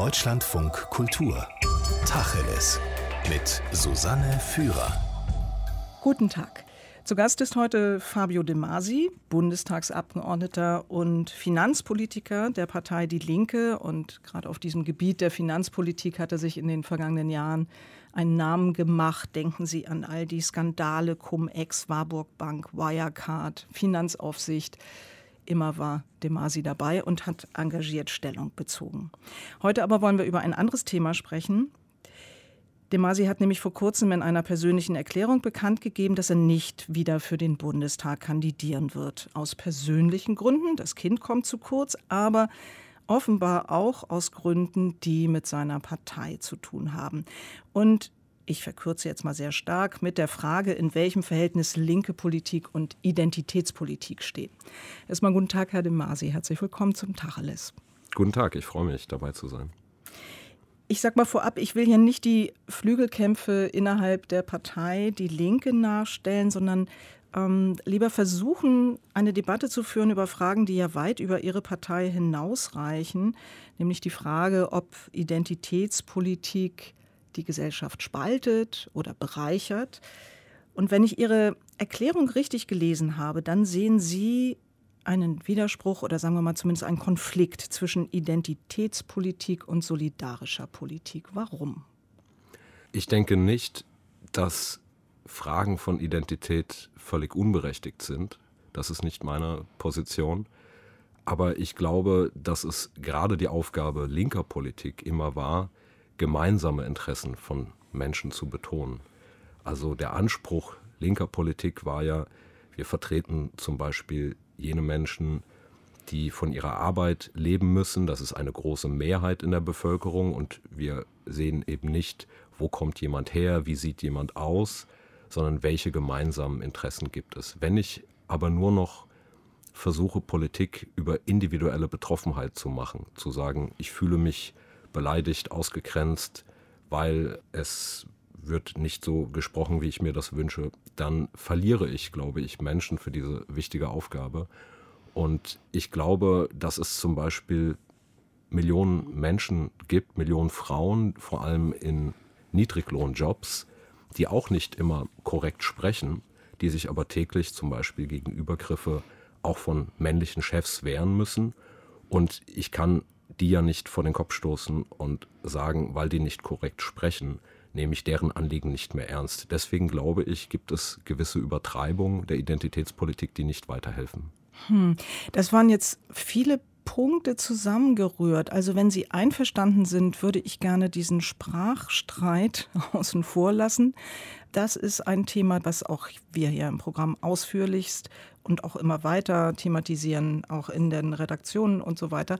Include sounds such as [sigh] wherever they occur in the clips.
Deutschlandfunk Kultur. Tacheles. Mit Susanne Führer. Guten Tag. Zu Gast ist heute Fabio De Masi, Bundestagsabgeordneter und Finanzpolitiker der Partei Die Linke. Und gerade auf diesem Gebiet der Finanzpolitik hat er sich in den vergangenen Jahren einen Namen gemacht. Denken Sie an all die Skandale, Cum-Ex, Warburg Bank, Wirecard, Finanzaufsicht. Immer war De Masi dabei und hat engagiert Stellung bezogen. Heute aber wollen wir über ein anderes Thema sprechen, De Masi hat nämlich vor kurzem in einer persönlichen Erklärung bekannt gegeben, dass er nicht wieder für den Bundestag kandidieren wird. Aus persönlichen Gründen, das Kind kommt zu kurz, aber offenbar auch aus Gründen, die mit seiner Partei zu tun haben. Und ich verkürze jetzt mal sehr stark, mit der Frage, in welchem Verhältnis linke Politik und Identitätspolitik stehen. Erstmal guten Tag, Herr de Masi. Herzlich willkommen zum Tacheles. Guten Tag, ich freue mich, dabei zu sein ich sag mal vorab, ich will hier nicht die Flügelkämpfe innerhalb der Partei, die Linke nachstellen, sondern ähm, lieber versuchen, eine Debatte zu führen über Fragen, die ja weit über ihre Partei hinausreichen, nämlich die Frage, ob Identitätspolitik die Gesellschaft spaltet oder bereichert. Und wenn ich Ihre Erklärung richtig gelesen habe, dann sehen Sie einen Widerspruch oder sagen wir mal zumindest einen Konflikt zwischen Identitätspolitik und solidarischer Politik. Warum? Ich denke nicht, dass Fragen von Identität völlig unberechtigt sind. Das ist nicht meine Position. Aber ich glaube, dass es gerade die Aufgabe linker Politik immer war, gemeinsame Interessen von Menschen zu betonen. Also der Anspruch linker Politik war ja, wir vertreten zum Beispiel jene Menschen, die von ihrer Arbeit leben müssen. Das ist eine große Mehrheit in der Bevölkerung und wir sehen eben nicht, wo kommt jemand her, wie sieht jemand aus, sondern welche gemeinsamen Interessen gibt es. Wenn ich aber nur noch versuche, Politik über individuelle Betroffenheit zu machen, zu sagen, ich fühle mich beleidigt, ausgegrenzt, weil es wird nicht so gesprochen, wie ich mir das wünsche, dann verliere ich, glaube ich, Menschen für diese wichtige Aufgabe. Und ich glaube, dass es zum Beispiel Millionen Menschen gibt, Millionen Frauen, vor allem in Niedriglohnjobs, die auch nicht immer korrekt sprechen, die sich aber täglich zum Beispiel gegen Übergriffe auch von männlichen Chefs wehren müssen. Und ich kann die ja nicht vor den Kopf stoßen und sagen, weil die nicht korrekt sprechen, nehme ich deren Anliegen nicht mehr ernst. Deswegen glaube ich, gibt es gewisse Übertreibungen der Identitätspolitik, die nicht weiterhelfen. Hm. Das waren jetzt viele Punkte zusammengerührt. Also wenn Sie einverstanden sind, würde ich gerne diesen Sprachstreit [laughs] außen vor lassen. Das ist ein Thema, was auch wir hier im Programm ausführlichst und auch immer weiter thematisieren, auch in den Redaktionen und so weiter.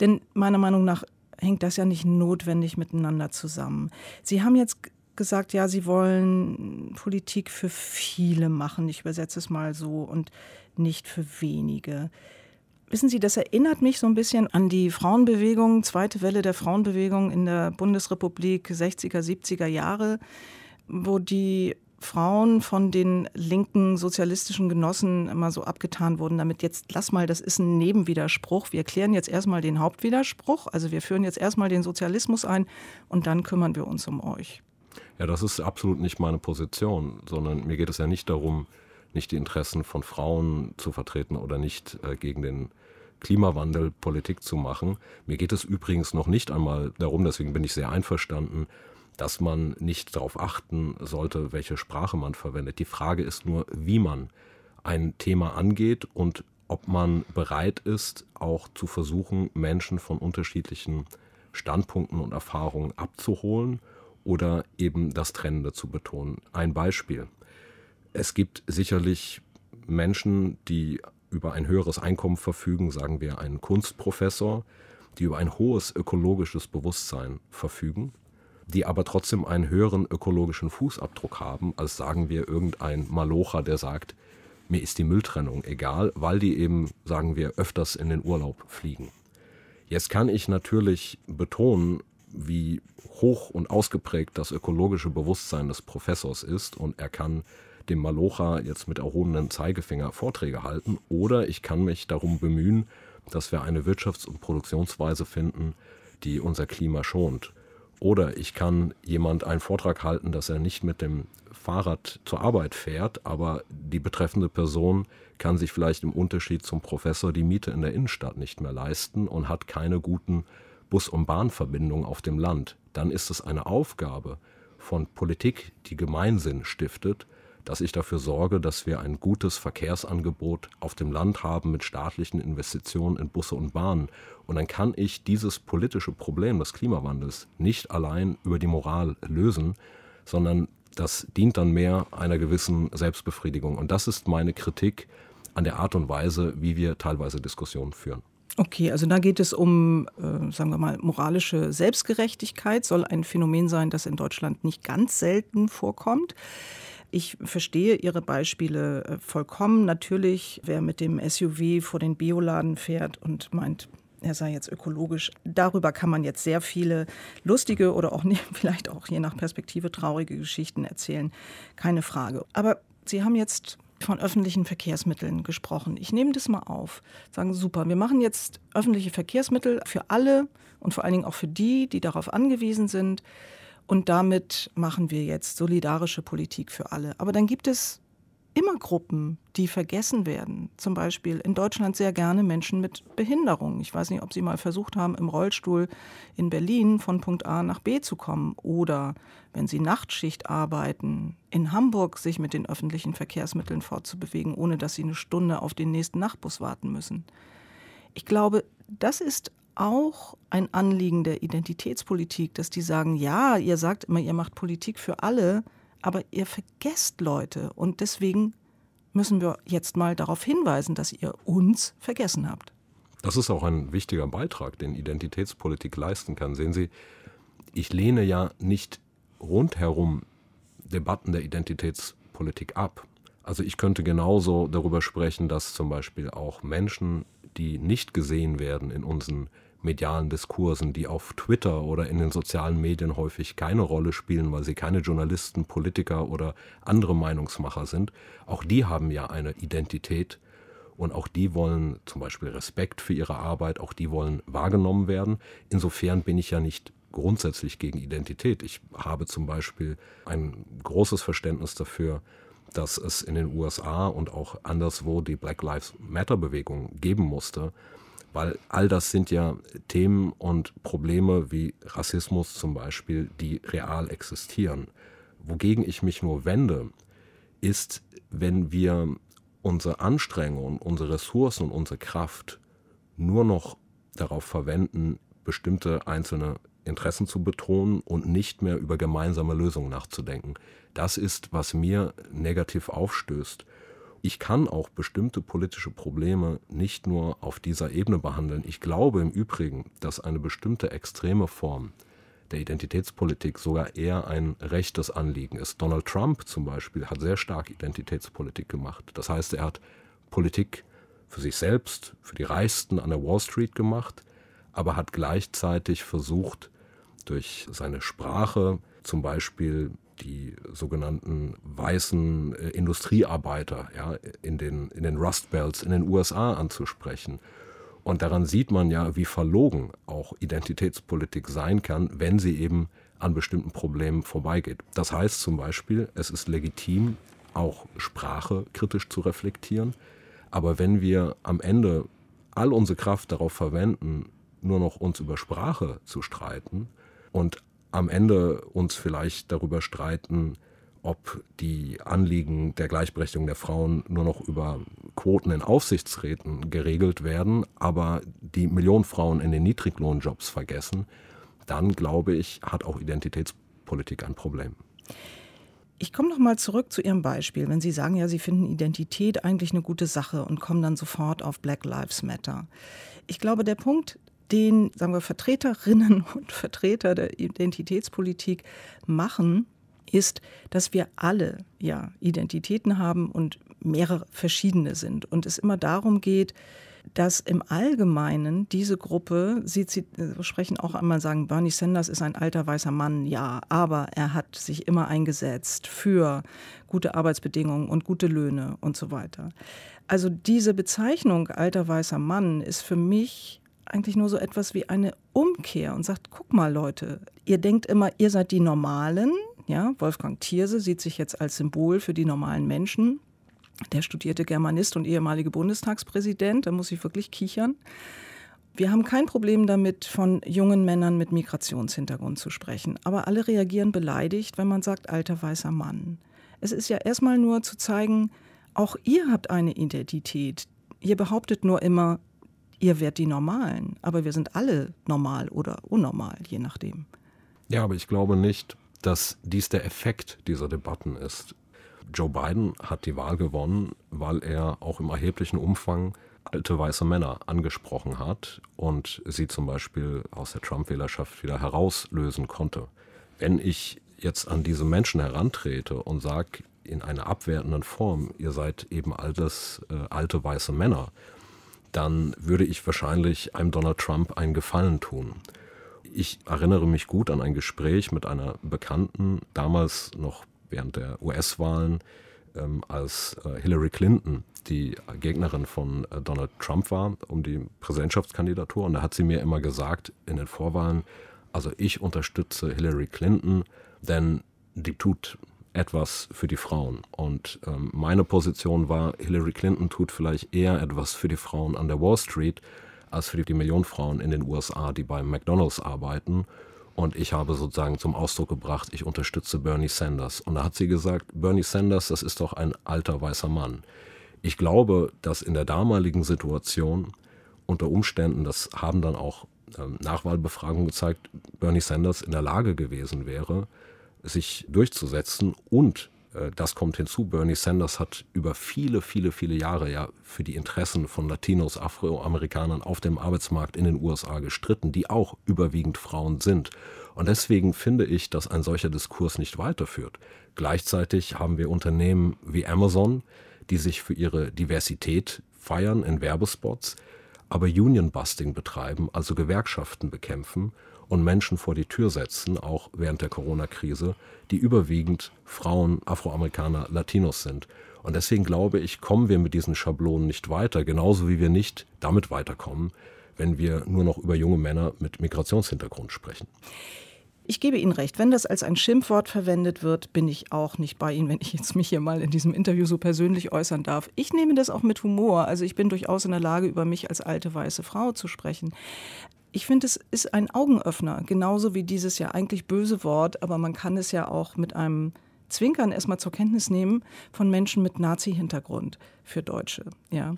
Denn meiner Meinung nach hängt das ja nicht notwendig miteinander zusammen. Sie haben jetzt gesagt, ja, Sie wollen Politik für viele machen, ich übersetze es mal so, und nicht für wenige. Wissen Sie, das erinnert mich so ein bisschen an die Frauenbewegung, zweite Welle der Frauenbewegung in der Bundesrepublik 60er, 70er Jahre, wo die Frauen von den linken sozialistischen Genossen immer so abgetan wurden, damit jetzt lass mal, das ist ein Nebenwiderspruch. Wir klären jetzt erstmal den Hauptwiderspruch, also wir führen jetzt erstmal den Sozialismus ein und dann kümmern wir uns um euch. Ja, das ist absolut nicht meine Position, sondern mir geht es ja nicht darum, nicht die Interessen von Frauen zu vertreten oder nicht äh, gegen den Klimawandel Politik zu machen. Mir geht es übrigens noch nicht einmal darum, deswegen bin ich sehr einverstanden, dass man nicht darauf achten sollte, welche Sprache man verwendet. Die Frage ist nur, wie man ein Thema angeht und ob man bereit ist, auch zu versuchen, Menschen von unterschiedlichen Standpunkten und Erfahrungen abzuholen oder eben das Trennende zu betonen. Ein Beispiel. Es gibt sicherlich Menschen, die über ein höheres Einkommen verfügen, sagen wir einen Kunstprofessor, die über ein hohes ökologisches Bewusstsein verfügen die aber trotzdem einen höheren ökologischen Fußabdruck haben, als sagen wir irgendein Malocher, der sagt, mir ist die Mülltrennung egal, weil die eben, sagen wir, öfters in den Urlaub fliegen. Jetzt kann ich natürlich betonen, wie hoch und ausgeprägt das ökologische Bewusstsein des Professors ist und er kann dem Malocha jetzt mit erhobenen Zeigefinger Vorträge halten oder ich kann mich darum bemühen, dass wir eine Wirtschafts- und Produktionsweise finden, die unser Klima schont. Oder ich kann jemand einen Vortrag halten, dass er nicht mit dem Fahrrad zur Arbeit fährt, aber die betreffende Person kann sich vielleicht im Unterschied zum Professor die Miete in der Innenstadt nicht mehr leisten und hat keine guten Bus- und Bahnverbindungen auf dem Land. Dann ist es eine Aufgabe von Politik, die Gemeinsinn stiftet, dass ich dafür sorge, dass wir ein gutes Verkehrsangebot auf dem Land haben mit staatlichen Investitionen in Busse und Bahnen. Und dann kann ich dieses politische Problem des Klimawandels nicht allein über die Moral lösen, sondern das dient dann mehr einer gewissen Selbstbefriedigung. Und das ist meine Kritik an der Art und Weise, wie wir teilweise Diskussionen führen. Okay, also da geht es um, äh, sagen wir mal, moralische Selbstgerechtigkeit, soll ein Phänomen sein, das in Deutschland nicht ganz selten vorkommt. Ich verstehe Ihre Beispiele äh, vollkommen. Natürlich, wer mit dem SUV vor den Bioladen fährt und meint, er sei jetzt ökologisch. Darüber kann man jetzt sehr viele lustige oder auch [laughs] vielleicht auch je nach Perspektive traurige Geschichten erzählen. Keine Frage. Aber Sie haben jetzt von öffentlichen Verkehrsmitteln gesprochen. Ich nehme das mal auf. Sagen, super, wir machen jetzt öffentliche Verkehrsmittel für alle und vor allen Dingen auch für die, die darauf angewiesen sind. Und damit machen wir jetzt solidarische Politik für alle. Aber dann gibt es immer Gruppen, die vergessen werden. Zum Beispiel in Deutschland sehr gerne Menschen mit Behinderung. Ich weiß nicht, ob Sie mal versucht haben, im Rollstuhl in Berlin von Punkt A nach B zu kommen oder wenn Sie Nachtschicht arbeiten, in Hamburg sich mit den öffentlichen Verkehrsmitteln fortzubewegen, ohne dass Sie eine Stunde auf den nächsten Nachtbus warten müssen. Ich glaube, das ist auch ein Anliegen der Identitätspolitik, dass die sagen, ja, ihr sagt immer, ihr macht Politik für alle, aber ihr vergesst Leute und deswegen müssen wir jetzt mal darauf hinweisen, dass ihr uns vergessen habt. Das ist auch ein wichtiger Beitrag, den Identitätspolitik leisten kann. Sehen Sie, ich lehne ja nicht rundherum Debatten der Identitätspolitik ab. Also ich könnte genauso darüber sprechen, dass zum Beispiel auch Menschen, die nicht gesehen werden in unseren medialen Diskursen, die auf Twitter oder in den sozialen Medien häufig keine Rolle spielen, weil sie keine Journalisten, Politiker oder andere Meinungsmacher sind, auch die haben ja eine Identität und auch die wollen zum Beispiel Respekt für ihre Arbeit, auch die wollen wahrgenommen werden. Insofern bin ich ja nicht grundsätzlich gegen Identität. Ich habe zum Beispiel ein großes Verständnis dafür, dass es in den USA und auch anderswo die Black Lives Matter Bewegung geben musste, weil all das sind ja Themen und Probleme wie Rassismus zum Beispiel, die real existieren. Wogegen ich mich nur wende, ist, wenn wir unsere Anstrengungen, unsere Ressourcen und unsere Kraft nur noch darauf verwenden, bestimmte einzelne Interessen zu betonen und nicht mehr über gemeinsame Lösungen nachzudenken. Das ist, was mir negativ aufstößt ich kann auch bestimmte politische Probleme nicht nur auf dieser Ebene behandeln. Ich glaube im Übrigen, dass eine bestimmte extreme Form der Identitätspolitik sogar eher ein rechtes Anliegen ist. Donald Trump zum Beispiel hat sehr stark Identitätspolitik gemacht. Das heißt, er hat Politik für sich selbst, für die Reichsten an der Wall Street gemacht, aber hat gleichzeitig versucht, durch seine Sprache zum Beispiel die sogenannten weißen äh, Industriearbeiter ja, in, den, in den Rust Belts in den USA anzusprechen. Und daran sieht man ja, wie verlogen auch Identitätspolitik sein kann, wenn sie eben an bestimmten Problemen vorbeigeht. Das heißt zum Beispiel, es ist legitim, auch Sprache kritisch zu reflektieren. Aber wenn wir am Ende all unsere Kraft darauf verwenden, nur noch uns über Sprache zu streiten und am Ende uns vielleicht darüber streiten, ob die Anliegen der Gleichberechtigung der Frauen nur noch über Quoten in Aufsichtsräten geregelt werden, aber die Millionen Frauen in den Niedriglohnjobs vergessen, dann glaube ich, hat auch Identitätspolitik ein Problem. Ich komme noch mal zurück zu Ihrem Beispiel. Wenn Sie sagen, ja, Sie finden Identität eigentlich eine gute Sache und kommen dann sofort auf Black Lives Matter. Ich glaube, der Punkt den, sagen wir, Vertreterinnen [laughs] und Vertreter der Identitätspolitik machen, ist, dass wir alle ja Identitäten haben und mehrere verschiedene sind und es immer darum geht, dass im Allgemeinen diese Gruppe, Sie, Sie sprechen auch einmal sagen, Bernie Sanders ist ein alter weißer Mann, ja, aber er hat sich immer eingesetzt für gute Arbeitsbedingungen und gute Löhne und so weiter. Also diese Bezeichnung alter weißer Mann ist für mich eigentlich nur so etwas wie eine Umkehr und sagt, guck mal Leute, ihr denkt immer, ihr seid die Normalen. Ja, Wolfgang Thierse sieht sich jetzt als Symbol für die normalen Menschen. Der studierte Germanist und ehemalige Bundestagspräsident, da muss ich wirklich kichern. Wir haben kein Problem damit, von jungen Männern mit Migrationshintergrund zu sprechen. Aber alle reagieren beleidigt, wenn man sagt, alter weißer Mann. Es ist ja erstmal nur zu zeigen, auch ihr habt eine Identität. Ihr behauptet nur immer, ihr werdet die Normalen. Aber wir sind alle normal oder unnormal, je nachdem. Ja, aber ich glaube nicht, dass dies der Effekt dieser Debatten ist. Joe Biden hat die Wahl gewonnen, weil er auch im erheblichen Umfang alte weiße Männer angesprochen hat und sie zum Beispiel aus der Trump-Wählerschaft wieder herauslösen konnte. Wenn ich jetzt an diese Menschen herantrete und sage in einer abwertenden Form, ihr seid eben altes, äh, alte weiße Männer, dann würde ich wahrscheinlich einem Donald Trump einen Gefallen tun. Ich erinnere mich gut an ein Gespräch mit einer Bekannten, damals noch während der US-Wahlen, ähm, als äh, Hillary Clinton die Gegnerin von äh, Donald Trump war um die Präsidentschaftskandidatur. Und da hat sie mir immer gesagt in den Vorwahlen, also ich unterstütze Hillary Clinton, denn die tut etwas für die Frauen. Und ähm, meine Position war, Hillary Clinton tut vielleicht eher etwas für die Frauen an der Wall Street als für die Millionen Frauen in den USA, die beim McDonald's arbeiten. Und ich habe sozusagen zum Ausdruck gebracht, ich unterstütze Bernie Sanders. Und da hat sie gesagt, Bernie Sanders, das ist doch ein alter weißer Mann. Ich glaube, dass in der damaligen Situation unter Umständen, das haben dann auch ähm, Nachwahlbefragungen gezeigt, Bernie Sanders in der Lage gewesen wäre, sich durchzusetzen und äh, das kommt hinzu. Bernie Sanders hat über viele, viele, viele Jahre ja für die Interessen von Latinos, Afroamerikanern auf dem Arbeitsmarkt in den USA gestritten, die auch überwiegend Frauen sind. Und deswegen finde ich, dass ein solcher Diskurs nicht weiterführt. Gleichzeitig haben wir Unternehmen wie Amazon, die sich für ihre Diversität feiern in Werbespots, aber Union-Busting betreiben, also Gewerkschaften bekämpfen und Menschen vor die Tür setzen, auch während der Corona-Krise, die überwiegend Frauen, Afroamerikaner, Latinos sind. Und deswegen glaube ich, kommen wir mit diesen Schablonen nicht weiter, genauso wie wir nicht damit weiterkommen, wenn wir nur noch über junge Männer mit Migrationshintergrund sprechen. Ich gebe Ihnen recht, wenn das als ein Schimpfwort verwendet wird, bin ich auch nicht bei Ihnen, wenn ich jetzt mich hier mal in diesem Interview so persönlich äußern darf. Ich nehme das auch mit Humor. Also ich bin durchaus in der Lage, über mich als alte weiße Frau zu sprechen. Ich finde, es ist ein Augenöffner, genauso wie dieses ja eigentlich böse Wort, aber man kann es ja auch mit einem Zwinkern erstmal zur Kenntnis nehmen von Menschen mit Nazi-Hintergrund für Deutsche. Ja.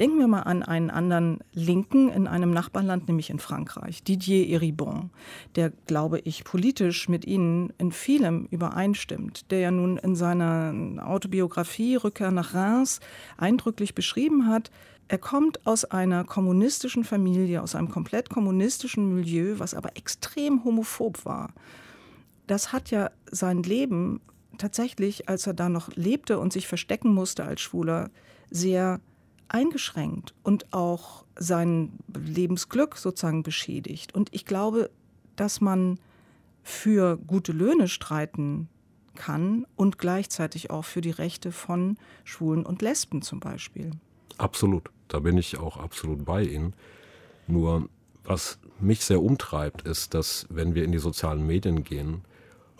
Denken wir mal an einen anderen Linken in einem Nachbarland, nämlich in Frankreich, Didier Eribon, der, glaube ich, politisch mit Ihnen in vielem übereinstimmt, der ja nun in seiner Autobiografie Rückkehr nach Reims eindrücklich beschrieben hat, er kommt aus einer kommunistischen Familie, aus einem komplett kommunistischen Milieu, was aber extrem homophob war. Das hat ja sein Leben tatsächlich, als er da noch lebte und sich verstecken musste als Schwuler, sehr eingeschränkt und auch sein Lebensglück sozusagen beschädigt. Und ich glaube, dass man für gute Löhne streiten kann und gleichzeitig auch für die Rechte von Schwulen und Lesben zum Beispiel. Absolut, da bin ich auch absolut bei Ihnen. Nur was mich sehr umtreibt, ist, dass wenn wir in die sozialen Medien gehen,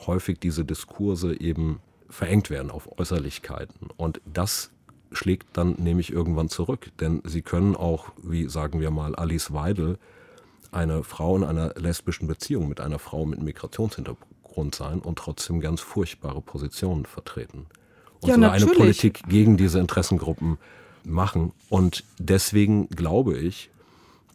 häufig diese Diskurse eben verengt werden auf Äußerlichkeiten. Und das schlägt dann nämlich irgendwann zurück. Denn sie können auch, wie sagen wir mal, Alice Weidel, eine Frau in einer lesbischen Beziehung mit einer Frau mit Migrationshintergrund sein und trotzdem ganz furchtbare Positionen vertreten. Und ja, sogar eine Politik gegen diese Interessengruppen machen. Und deswegen glaube ich,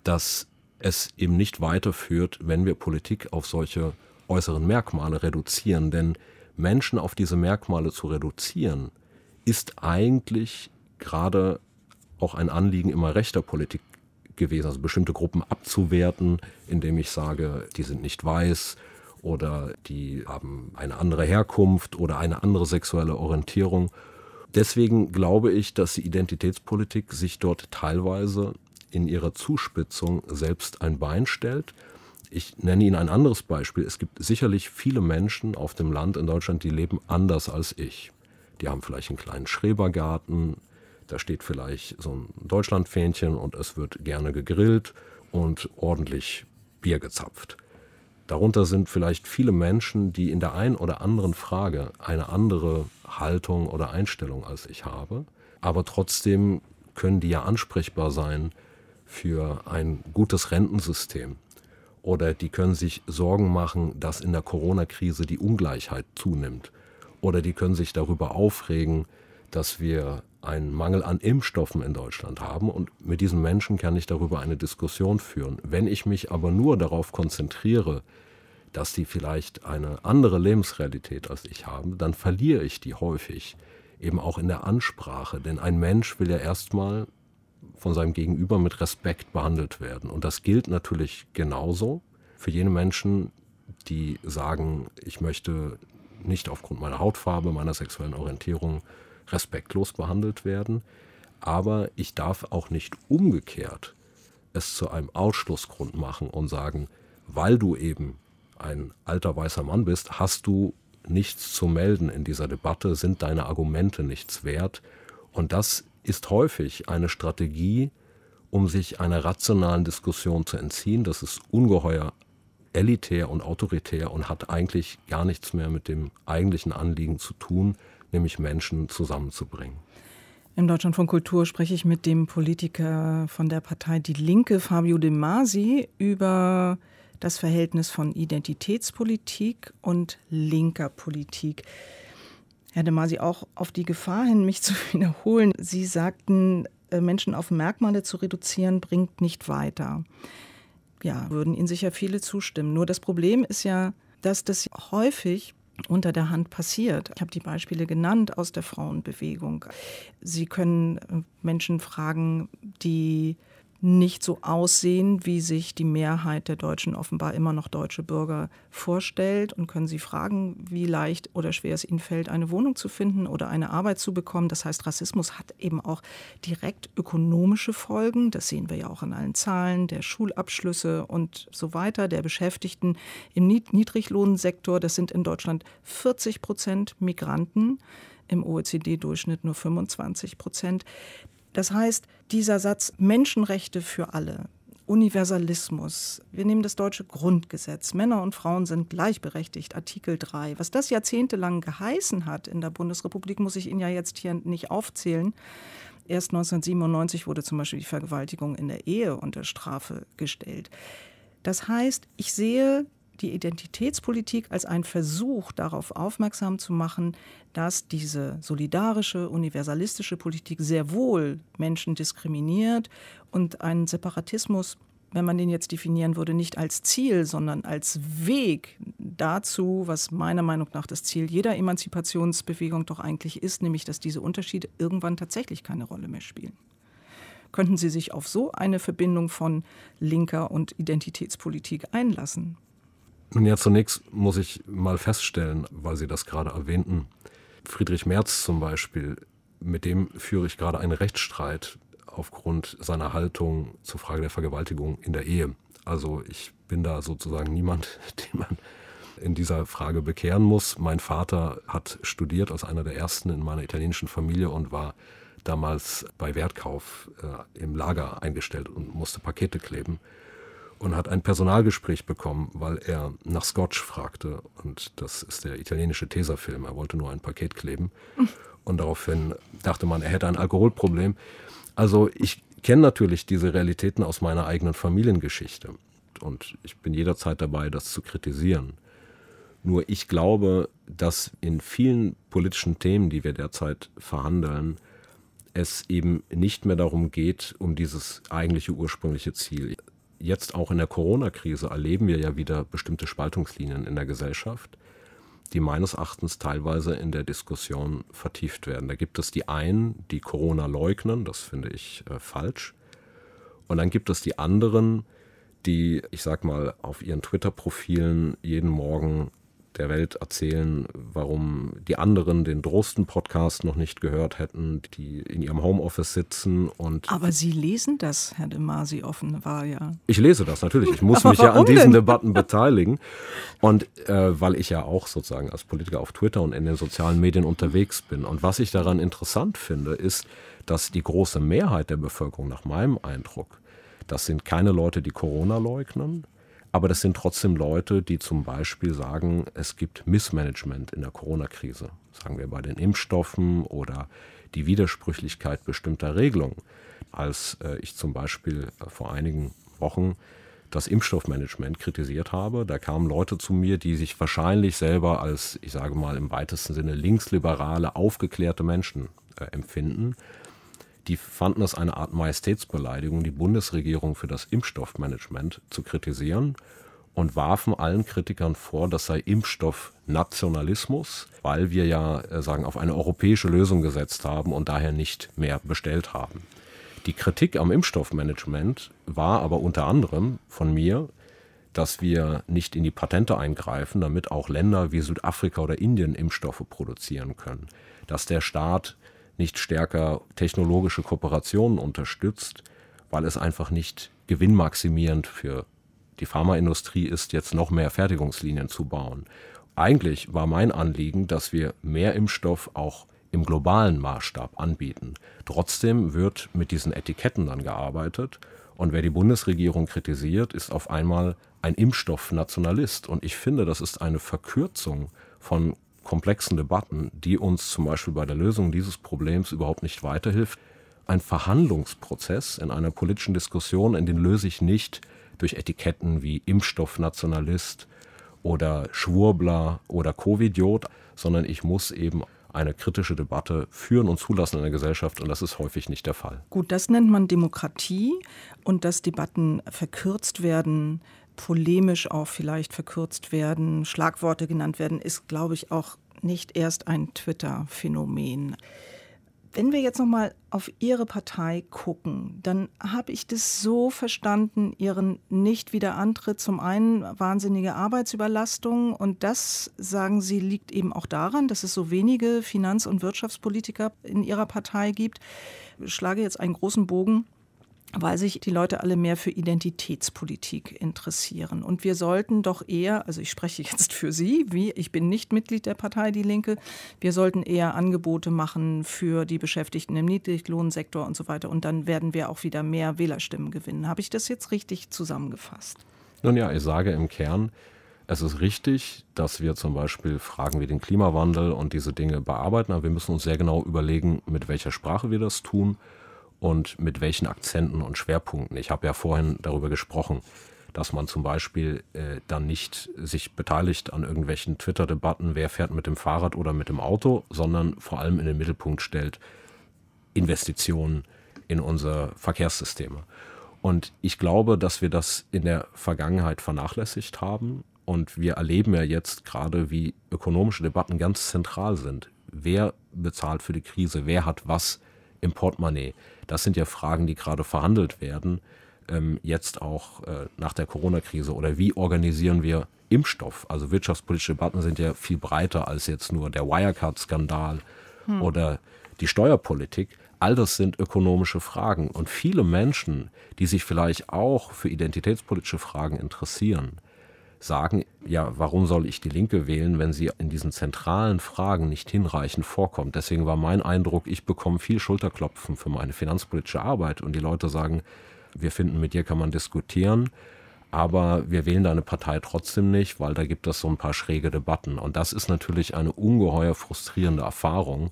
dass es eben nicht weiterführt, wenn wir Politik auf solche äußeren Merkmale reduzieren. Denn Menschen auf diese Merkmale zu reduzieren, ist eigentlich gerade auch ein Anliegen immer rechter Politik gewesen, also bestimmte Gruppen abzuwerten, indem ich sage, die sind nicht weiß oder die haben eine andere Herkunft oder eine andere sexuelle Orientierung. Deswegen glaube ich, dass die Identitätspolitik sich dort teilweise in ihrer Zuspitzung selbst ein Bein stellt. Ich nenne Ihnen ein anderes Beispiel. Es gibt sicherlich viele Menschen auf dem Land in Deutschland, die leben anders als ich. Die haben vielleicht einen kleinen Schrebergarten, da steht vielleicht so ein Deutschlandfähnchen und es wird gerne gegrillt und ordentlich Bier gezapft. Darunter sind vielleicht viele Menschen, die in der einen oder anderen Frage eine andere Haltung oder Einstellung als ich habe, aber trotzdem können die ja ansprechbar sein für ein gutes Rentensystem. Oder die können sich Sorgen machen, dass in der Corona-Krise die Ungleichheit zunimmt. Oder die können sich darüber aufregen, dass wir einen Mangel an Impfstoffen in Deutschland haben. Und mit diesen Menschen kann ich darüber eine Diskussion führen. Wenn ich mich aber nur darauf konzentriere, dass die vielleicht eine andere Lebensrealität als ich haben, dann verliere ich die häufig, eben auch in der Ansprache. Denn ein Mensch will ja erstmal von seinem Gegenüber mit Respekt behandelt werden. Und das gilt natürlich genauso für jene Menschen, die sagen, ich möchte nicht aufgrund meiner Hautfarbe, meiner sexuellen Orientierung respektlos behandelt werden. Aber ich darf auch nicht umgekehrt es zu einem Ausschlussgrund machen und sagen, weil du eben ein alter weißer Mann bist, hast du nichts zu melden in dieser Debatte, sind deine Argumente nichts wert. Und das ist häufig eine Strategie, um sich einer rationalen Diskussion zu entziehen. Das ist ungeheuer elitär und autoritär und hat eigentlich gar nichts mehr mit dem eigentlichen Anliegen zu tun, nämlich Menschen zusammenzubringen. Im Deutschland von Kultur spreche ich mit dem Politiker von der Partei Die Linke, Fabio De Masi, über das Verhältnis von Identitätspolitik und linker Politik. Herr de Masi, auch auf die Gefahr hin, mich [laughs] zu wiederholen. Sie sagten, äh, Menschen auf Merkmale zu reduzieren, bringt nicht weiter. Ja, würden Ihnen sicher viele zustimmen. Nur das Problem ist ja, dass das häufig unter der Hand passiert. Ich habe die Beispiele genannt aus der Frauenbewegung. Sie können äh, Menschen fragen, die nicht so aussehen, wie sich die Mehrheit der Deutschen, offenbar immer noch deutsche Bürger, vorstellt und können Sie fragen, wie leicht oder schwer es Ihnen fällt, eine Wohnung zu finden oder eine Arbeit zu bekommen. Das heißt, Rassismus hat eben auch direkt ökonomische Folgen. Das sehen wir ja auch an allen Zahlen der Schulabschlüsse und so weiter, der Beschäftigten im Niedriglohnsektor. Das sind in Deutschland 40 Prozent Migranten im OECD-Durchschnitt nur 25 Prozent. Das heißt, dieser Satz Menschenrechte für alle, Universalismus. Wir nehmen das deutsche Grundgesetz. Männer und Frauen sind gleichberechtigt, Artikel 3. Was das jahrzehntelang geheißen hat in der Bundesrepublik, muss ich Ihnen ja jetzt hier nicht aufzählen. Erst 1997 wurde zum Beispiel die Vergewaltigung in der Ehe unter Strafe gestellt. Das heißt, ich sehe die Identitätspolitik als ein Versuch darauf aufmerksam zu machen, dass diese solidarische, universalistische Politik sehr wohl Menschen diskriminiert und einen Separatismus, wenn man den jetzt definieren würde, nicht als Ziel, sondern als Weg dazu, was meiner Meinung nach das Ziel jeder Emanzipationsbewegung doch eigentlich ist, nämlich dass diese Unterschiede irgendwann tatsächlich keine Rolle mehr spielen. Könnten Sie sich auf so eine Verbindung von linker und Identitätspolitik einlassen? Nun ja, zunächst muss ich mal feststellen, weil Sie das gerade erwähnten, Friedrich Merz zum Beispiel, mit dem führe ich gerade einen Rechtsstreit aufgrund seiner Haltung zur Frage der Vergewaltigung in der Ehe. Also ich bin da sozusagen niemand, [laughs] den man in dieser Frage bekehren muss. Mein Vater hat studiert als einer der ersten in meiner italienischen Familie und war damals bei Wertkauf äh, im Lager eingestellt und musste Pakete kleben und hat ein Personalgespräch bekommen, weil er nach Scotch fragte. Und das ist der italienische Tesafilm. Er wollte nur ein Paket kleben. [laughs] Und daraufhin dachte man, er hätte ein Alkoholproblem. Also ich kenne natürlich diese Realitäten aus meiner eigenen Familiengeschichte. Und ich bin jederzeit dabei, das zu kritisieren. Nur ich glaube, dass in vielen politischen Themen, die wir derzeit verhandeln, es eben nicht mehr darum geht, um dieses eigentliche ursprüngliche Ziel jetzt auch in der Corona-Krise erleben wir ja wieder bestimmte Spaltungslinien in der Gesellschaft, die meines Erachtens teilweise in der Diskussion vertieft werden. Da gibt es die einen, die Corona leugnen, das finde ich äh, falsch. Und dann gibt es die anderen, die, ich sag mal, auf ihren Twitter-Profilen jeden Morgen der Welt erzählen, warum die anderen den Drosten-Podcast noch nicht gehört hätten, die in ihrem Homeoffice sitzen und. Aber Sie lesen das, Herr de Masi, offenbar ja. Ich lese das natürlich. Ich muss mich ja an diesen denn? Debatten beteiligen. Und äh, weil ich ja auch sozusagen als Politiker auf Twitter und in den sozialen Medien unterwegs bin. Und was ich daran interessant finde, ist, dass die große Mehrheit der Bevölkerung nach meinem Eindruck Das sind keine Leute, die Corona leugnen, aber das sind trotzdem Leute, die zum Beispiel sagen, es gibt Missmanagement in der Corona-Krise, sagen wir bei den Impfstoffen oder die Widersprüchlichkeit bestimmter Regelungen. Als äh, ich zum Beispiel äh, vor einigen Wochen das Impfstoffmanagement kritisiert habe. Da kamen Leute zu mir, die sich wahrscheinlich selber als, ich sage mal im weitesten Sinne, linksliberale, aufgeklärte Menschen äh, empfinden. Die fanden es eine Art Majestätsbeleidigung, die Bundesregierung für das Impfstoffmanagement zu kritisieren und warfen allen Kritikern vor, das sei Impfstoffnationalismus, weil wir ja äh, sagen auf eine europäische Lösung gesetzt haben und daher nicht mehr bestellt haben. Die Kritik am Impfstoffmanagement war aber unter anderem von mir, dass wir nicht in die Patente eingreifen, damit auch Länder wie Südafrika oder Indien Impfstoffe produzieren können, dass der Staat nicht stärker technologische Kooperationen unterstützt, weil es einfach nicht gewinnmaximierend für die Pharmaindustrie ist, jetzt noch mehr Fertigungslinien zu bauen. Eigentlich war mein Anliegen, dass wir mehr Impfstoff auch im globalen Maßstab anbieten. Trotzdem wird mit diesen Etiketten dann gearbeitet und wer die Bundesregierung kritisiert, ist auf einmal ein Impfstoffnationalist. Und ich finde, das ist eine Verkürzung von komplexen Debatten, die uns zum Beispiel bei der Lösung dieses Problems überhaupt nicht weiterhilft. Ein Verhandlungsprozess in einer politischen Diskussion, in den löse ich nicht durch Etiketten wie Impfstoffnationalist oder Schwurbler oder Covidiot, sondern ich muss eben eine kritische Debatte führen und zulassen in der Gesellschaft und das ist häufig nicht der Fall. Gut, das nennt man Demokratie und dass Debatten verkürzt werden, polemisch auch vielleicht verkürzt werden, Schlagworte genannt werden, ist, glaube ich, auch nicht erst ein Twitter-Phänomen. Wenn wir jetzt noch mal auf Ihre Partei gucken, dann habe ich das so verstanden, Ihren Nicht-Wiederantritt zum einen wahnsinnige Arbeitsüberlastung und das, sagen Sie, liegt eben auch daran, dass es so wenige Finanz- und Wirtschaftspolitiker in Ihrer Partei gibt. Ich schlage jetzt einen großen Bogen weil sich die Leute alle mehr für Identitätspolitik interessieren. Und wir sollten doch eher, also ich spreche jetzt für Sie, wie ich bin nicht Mitglied der Partei Die Linke, wir sollten eher Angebote machen für die Beschäftigten im Niedriglohnsektor und so weiter. Und dann werden wir auch wieder mehr Wählerstimmen gewinnen. Habe ich das jetzt richtig zusammengefasst? Nun ja, ich sage im Kern, es ist richtig, dass wir zum Beispiel Fragen wie den Klimawandel und diese Dinge bearbeiten, aber wir müssen uns sehr genau überlegen, mit welcher Sprache wir das tun und mit welchen Akzenten und Schwerpunkten. Ich habe ja vorhin darüber gesprochen, dass man zum Beispiel äh, dann nicht sich beteiligt an irgendwelchen Twitter-Debatten, wer fährt mit dem Fahrrad oder mit dem Auto, sondern vor allem in den Mittelpunkt stellt Investitionen in unsere Verkehrssysteme. Und ich glaube, dass wir das in der Vergangenheit vernachlässigt haben. Und wir erleben ja jetzt gerade, wie ökonomische Debatten ganz zentral sind. Wer bezahlt für die Krise? Wer hat was im Portemonnaie? Das sind ja Fragen, die gerade verhandelt werden, ähm, jetzt auch äh, nach der Corona-Krise. Oder wie organisieren wir Impfstoff? Also wirtschaftspolitische Debatten sind ja viel breiter als jetzt nur der Wirecard-Skandal hm. oder die Steuerpolitik. All das sind ökonomische Fragen. Und viele Menschen, die sich vielleicht auch für identitätspolitische Fragen interessieren, sagen, ja, warum soll ich die Linke wählen, wenn sie in diesen zentralen Fragen nicht hinreichend vorkommt. Deswegen war mein Eindruck, ich bekomme viel Schulterklopfen für meine finanzpolitische Arbeit und die Leute sagen, wir finden, mit dir kann man diskutieren, aber wir wählen deine Partei trotzdem nicht, weil da gibt es so ein paar schräge Debatten. Und das ist natürlich eine ungeheuer frustrierende Erfahrung,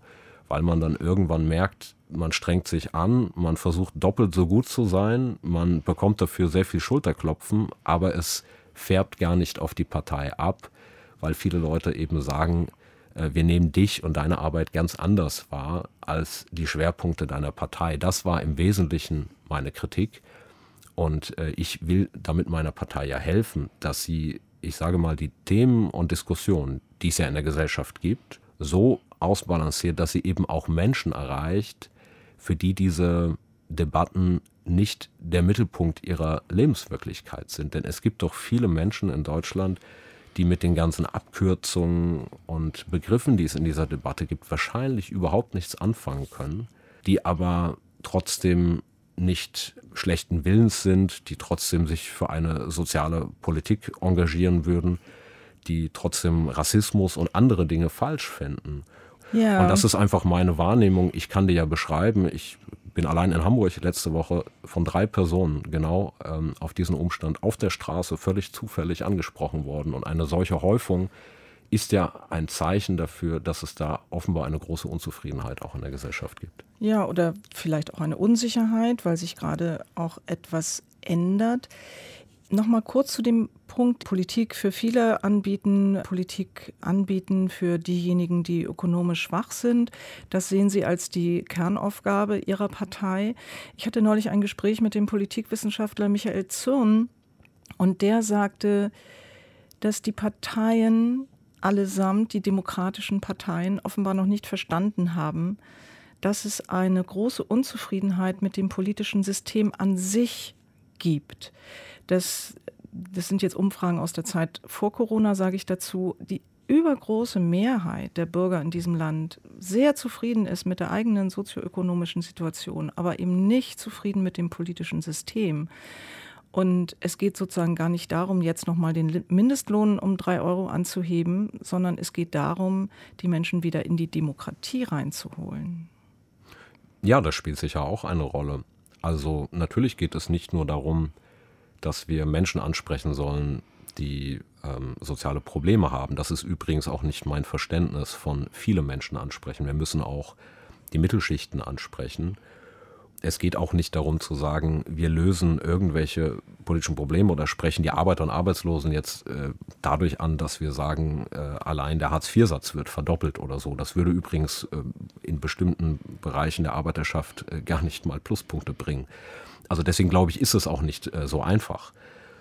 weil man dann irgendwann merkt, man strengt sich an, man versucht doppelt so gut zu sein, man bekommt dafür sehr viel Schulterklopfen, aber es färbt gar nicht auf die Partei ab, weil viele Leute eben sagen, äh, wir nehmen dich und deine Arbeit ganz anders wahr als die Schwerpunkte deiner Partei. Das war im Wesentlichen meine Kritik. Und äh, ich will damit meiner Partei ja helfen, dass sie, ich sage mal, die Themen und Diskussionen, die es ja in der Gesellschaft gibt, so ausbalanciert, dass sie eben auch Menschen erreicht, für die diese Debatten nicht der Mittelpunkt ihrer Lebenswirklichkeit sind. Denn es gibt doch viele Menschen in Deutschland, die mit den ganzen Abkürzungen und Begriffen, die es in dieser Debatte gibt, wahrscheinlich überhaupt nichts anfangen können, die aber trotzdem nicht schlechten Willens sind, die trotzdem sich für eine soziale Politik engagieren würden, die trotzdem Rassismus und andere Dinge falsch finden. Ja. Und das ist einfach meine Wahrnehmung. Ich kann dir ja beschreiben, ich bin allein in Hamburg letzte Woche von drei Personen genau ähm, auf diesen Umstand auf der Straße völlig zufällig angesprochen worden. Und eine solche Häufung ist ja ein Zeichen dafür, dass es da offenbar eine große Unzufriedenheit auch in der Gesellschaft gibt. Ja, oder vielleicht auch eine Unsicherheit, weil sich gerade auch etwas ändert. Nochmal kurz zu dem Punkt Politik für viele anbieten, Politik anbieten für diejenigen, die ökonomisch schwach sind. Das sehen Sie als die Kernaufgabe Ihrer Partei. Ich hatte neulich ein Gespräch mit dem Politikwissenschaftler Michael Zürn und der sagte, dass die Parteien allesamt, die demokratischen Parteien, offenbar noch nicht verstanden haben, dass es eine große Unzufriedenheit mit dem politischen System an sich gibt dass das sind jetzt Umfragen aus der Zeit vor Corona, sage ich dazu, die übergroße Mehrheit der Bürger in diesem Land sehr zufrieden ist mit der eigenen sozioökonomischen Situation, aber eben nicht zufrieden mit dem politischen System. Und es geht sozusagen gar nicht darum, jetzt nochmal den Mindestlohn um drei Euro anzuheben, sondern es geht darum, die Menschen wieder in die Demokratie reinzuholen. Ja, das spielt sicher auch eine Rolle. Also natürlich geht es nicht nur darum, dass wir Menschen ansprechen sollen, die ähm, soziale Probleme haben. Das ist übrigens auch nicht mein Verständnis von viele Menschen ansprechen. Wir müssen auch die Mittelschichten ansprechen. Es geht auch nicht darum zu sagen, wir lösen irgendwelche politischen Probleme oder sprechen die Arbeiter und Arbeitslosen jetzt äh, dadurch an, dass wir sagen, äh, allein der Hartz-IV-Satz wird verdoppelt oder so. Das würde übrigens äh, in bestimmten Bereichen der Arbeiterschaft äh, gar nicht mal Pluspunkte bringen. Also deswegen glaube ich, ist es auch nicht äh, so einfach.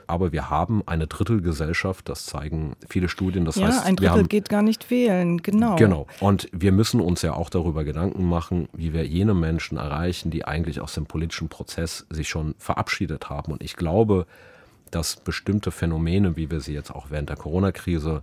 Aber wir haben eine Drittelgesellschaft, das zeigen viele Studien. Das ja, heißt, ein Drittel haben, geht gar nicht wählen, genau. Genau. Und wir müssen uns ja auch darüber Gedanken machen, wie wir jene Menschen erreichen, die eigentlich aus dem politischen Prozess sich schon verabschiedet haben. Und ich glaube, dass bestimmte Phänomene, wie wir sie jetzt auch während der Corona-Krise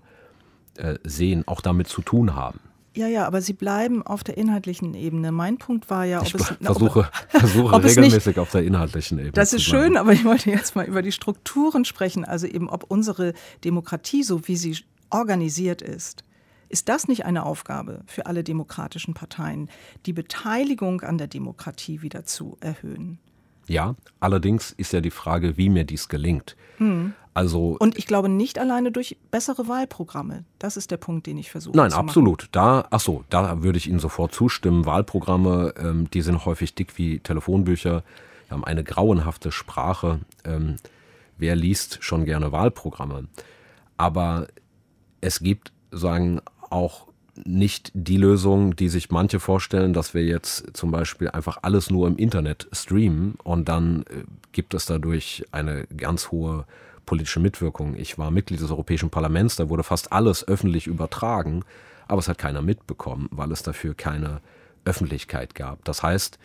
äh, sehen, auch damit zu tun haben. Ja, ja, aber Sie bleiben auf der inhaltlichen Ebene. Mein Punkt war ja, ob ich es versuche, ob, versuche [laughs] ob regelmäßig nicht, auf der inhaltlichen Ebene. Das ist schön, aber ich wollte jetzt mal über die Strukturen sprechen. Also eben, ob unsere Demokratie, so wie sie organisiert ist, ist das nicht eine Aufgabe für alle demokratischen Parteien, die Beteiligung an der Demokratie wieder zu erhöhen? Ja, allerdings ist ja die Frage, wie mir dies gelingt. Hm. Also und ich glaube nicht alleine durch bessere Wahlprogramme. Das ist der Punkt, den ich versuche. Nein, zu absolut. Da, ach so, da würde ich Ihnen sofort zustimmen. Wahlprogramme, ähm, die sind häufig dick wie Telefonbücher. Wir haben eine grauenhafte Sprache. Ähm, wer liest schon gerne Wahlprogramme? Aber es gibt, sagen auch nicht die Lösung, die sich manche vorstellen, dass wir jetzt zum Beispiel einfach alles nur im Internet streamen und dann äh, gibt es dadurch eine ganz hohe politische Mitwirkung. Ich war Mitglied des Europäischen Parlaments, da wurde fast alles öffentlich übertragen, aber es hat keiner mitbekommen, weil es dafür keine Öffentlichkeit gab. Das heißt,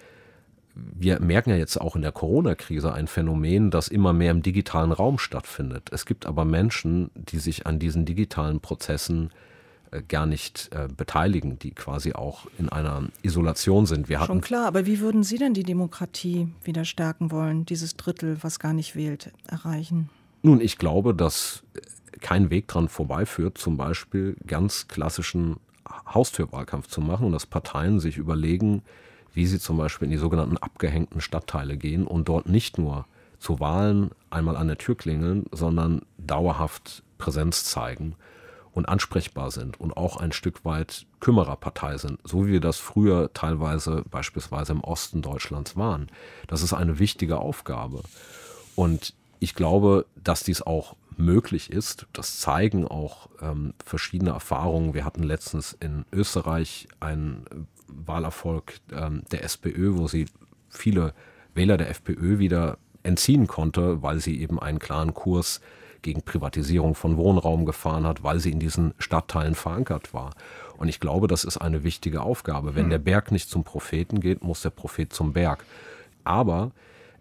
wir merken ja jetzt auch in der Corona-Krise ein Phänomen, das immer mehr im digitalen Raum stattfindet. Es gibt aber Menschen, die sich an diesen digitalen Prozessen äh, gar nicht äh, beteiligen, die quasi auch in einer Isolation sind. Wir Schon klar, aber wie würden Sie denn die Demokratie wieder stärken wollen, dieses Drittel, was gar nicht wählt, erreichen? Nun, ich glaube, dass kein Weg dran vorbeiführt, zum Beispiel ganz klassischen Haustürwahlkampf zu machen und dass Parteien sich überlegen, wie sie zum Beispiel in die sogenannten abgehängten Stadtteile gehen und dort nicht nur zu Wahlen einmal an der Tür klingeln, sondern dauerhaft Präsenz zeigen und ansprechbar sind und auch ein Stück weit Kümmererpartei sind, so wie wir das früher teilweise beispielsweise im Osten Deutschlands waren. Das ist eine wichtige Aufgabe. Und ich glaube, dass dies auch möglich ist. Das zeigen auch ähm, verschiedene Erfahrungen. Wir hatten letztens in Österreich einen Wahlerfolg ähm, der SPÖ, wo sie viele Wähler der FPÖ wieder entziehen konnte, weil sie eben einen klaren Kurs gegen Privatisierung von Wohnraum gefahren hat, weil sie in diesen Stadtteilen verankert war. Und ich glaube, das ist eine wichtige Aufgabe. Wenn hm. der Berg nicht zum Propheten geht, muss der Prophet zum Berg. Aber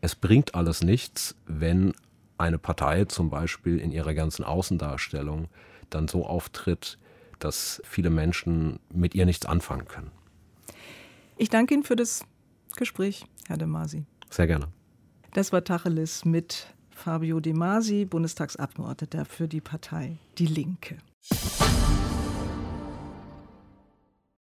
es bringt alles nichts, wenn eine Partei zum Beispiel in ihrer ganzen Außendarstellung dann so auftritt, dass viele Menschen mit ihr nichts anfangen können. Ich danke Ihnen für das Gespräch, Herr De Masi. Sehr gerne. Das war Tacheles mit Fabio De Masi, Bundestagsabgeordneter für die Partei Die Linke.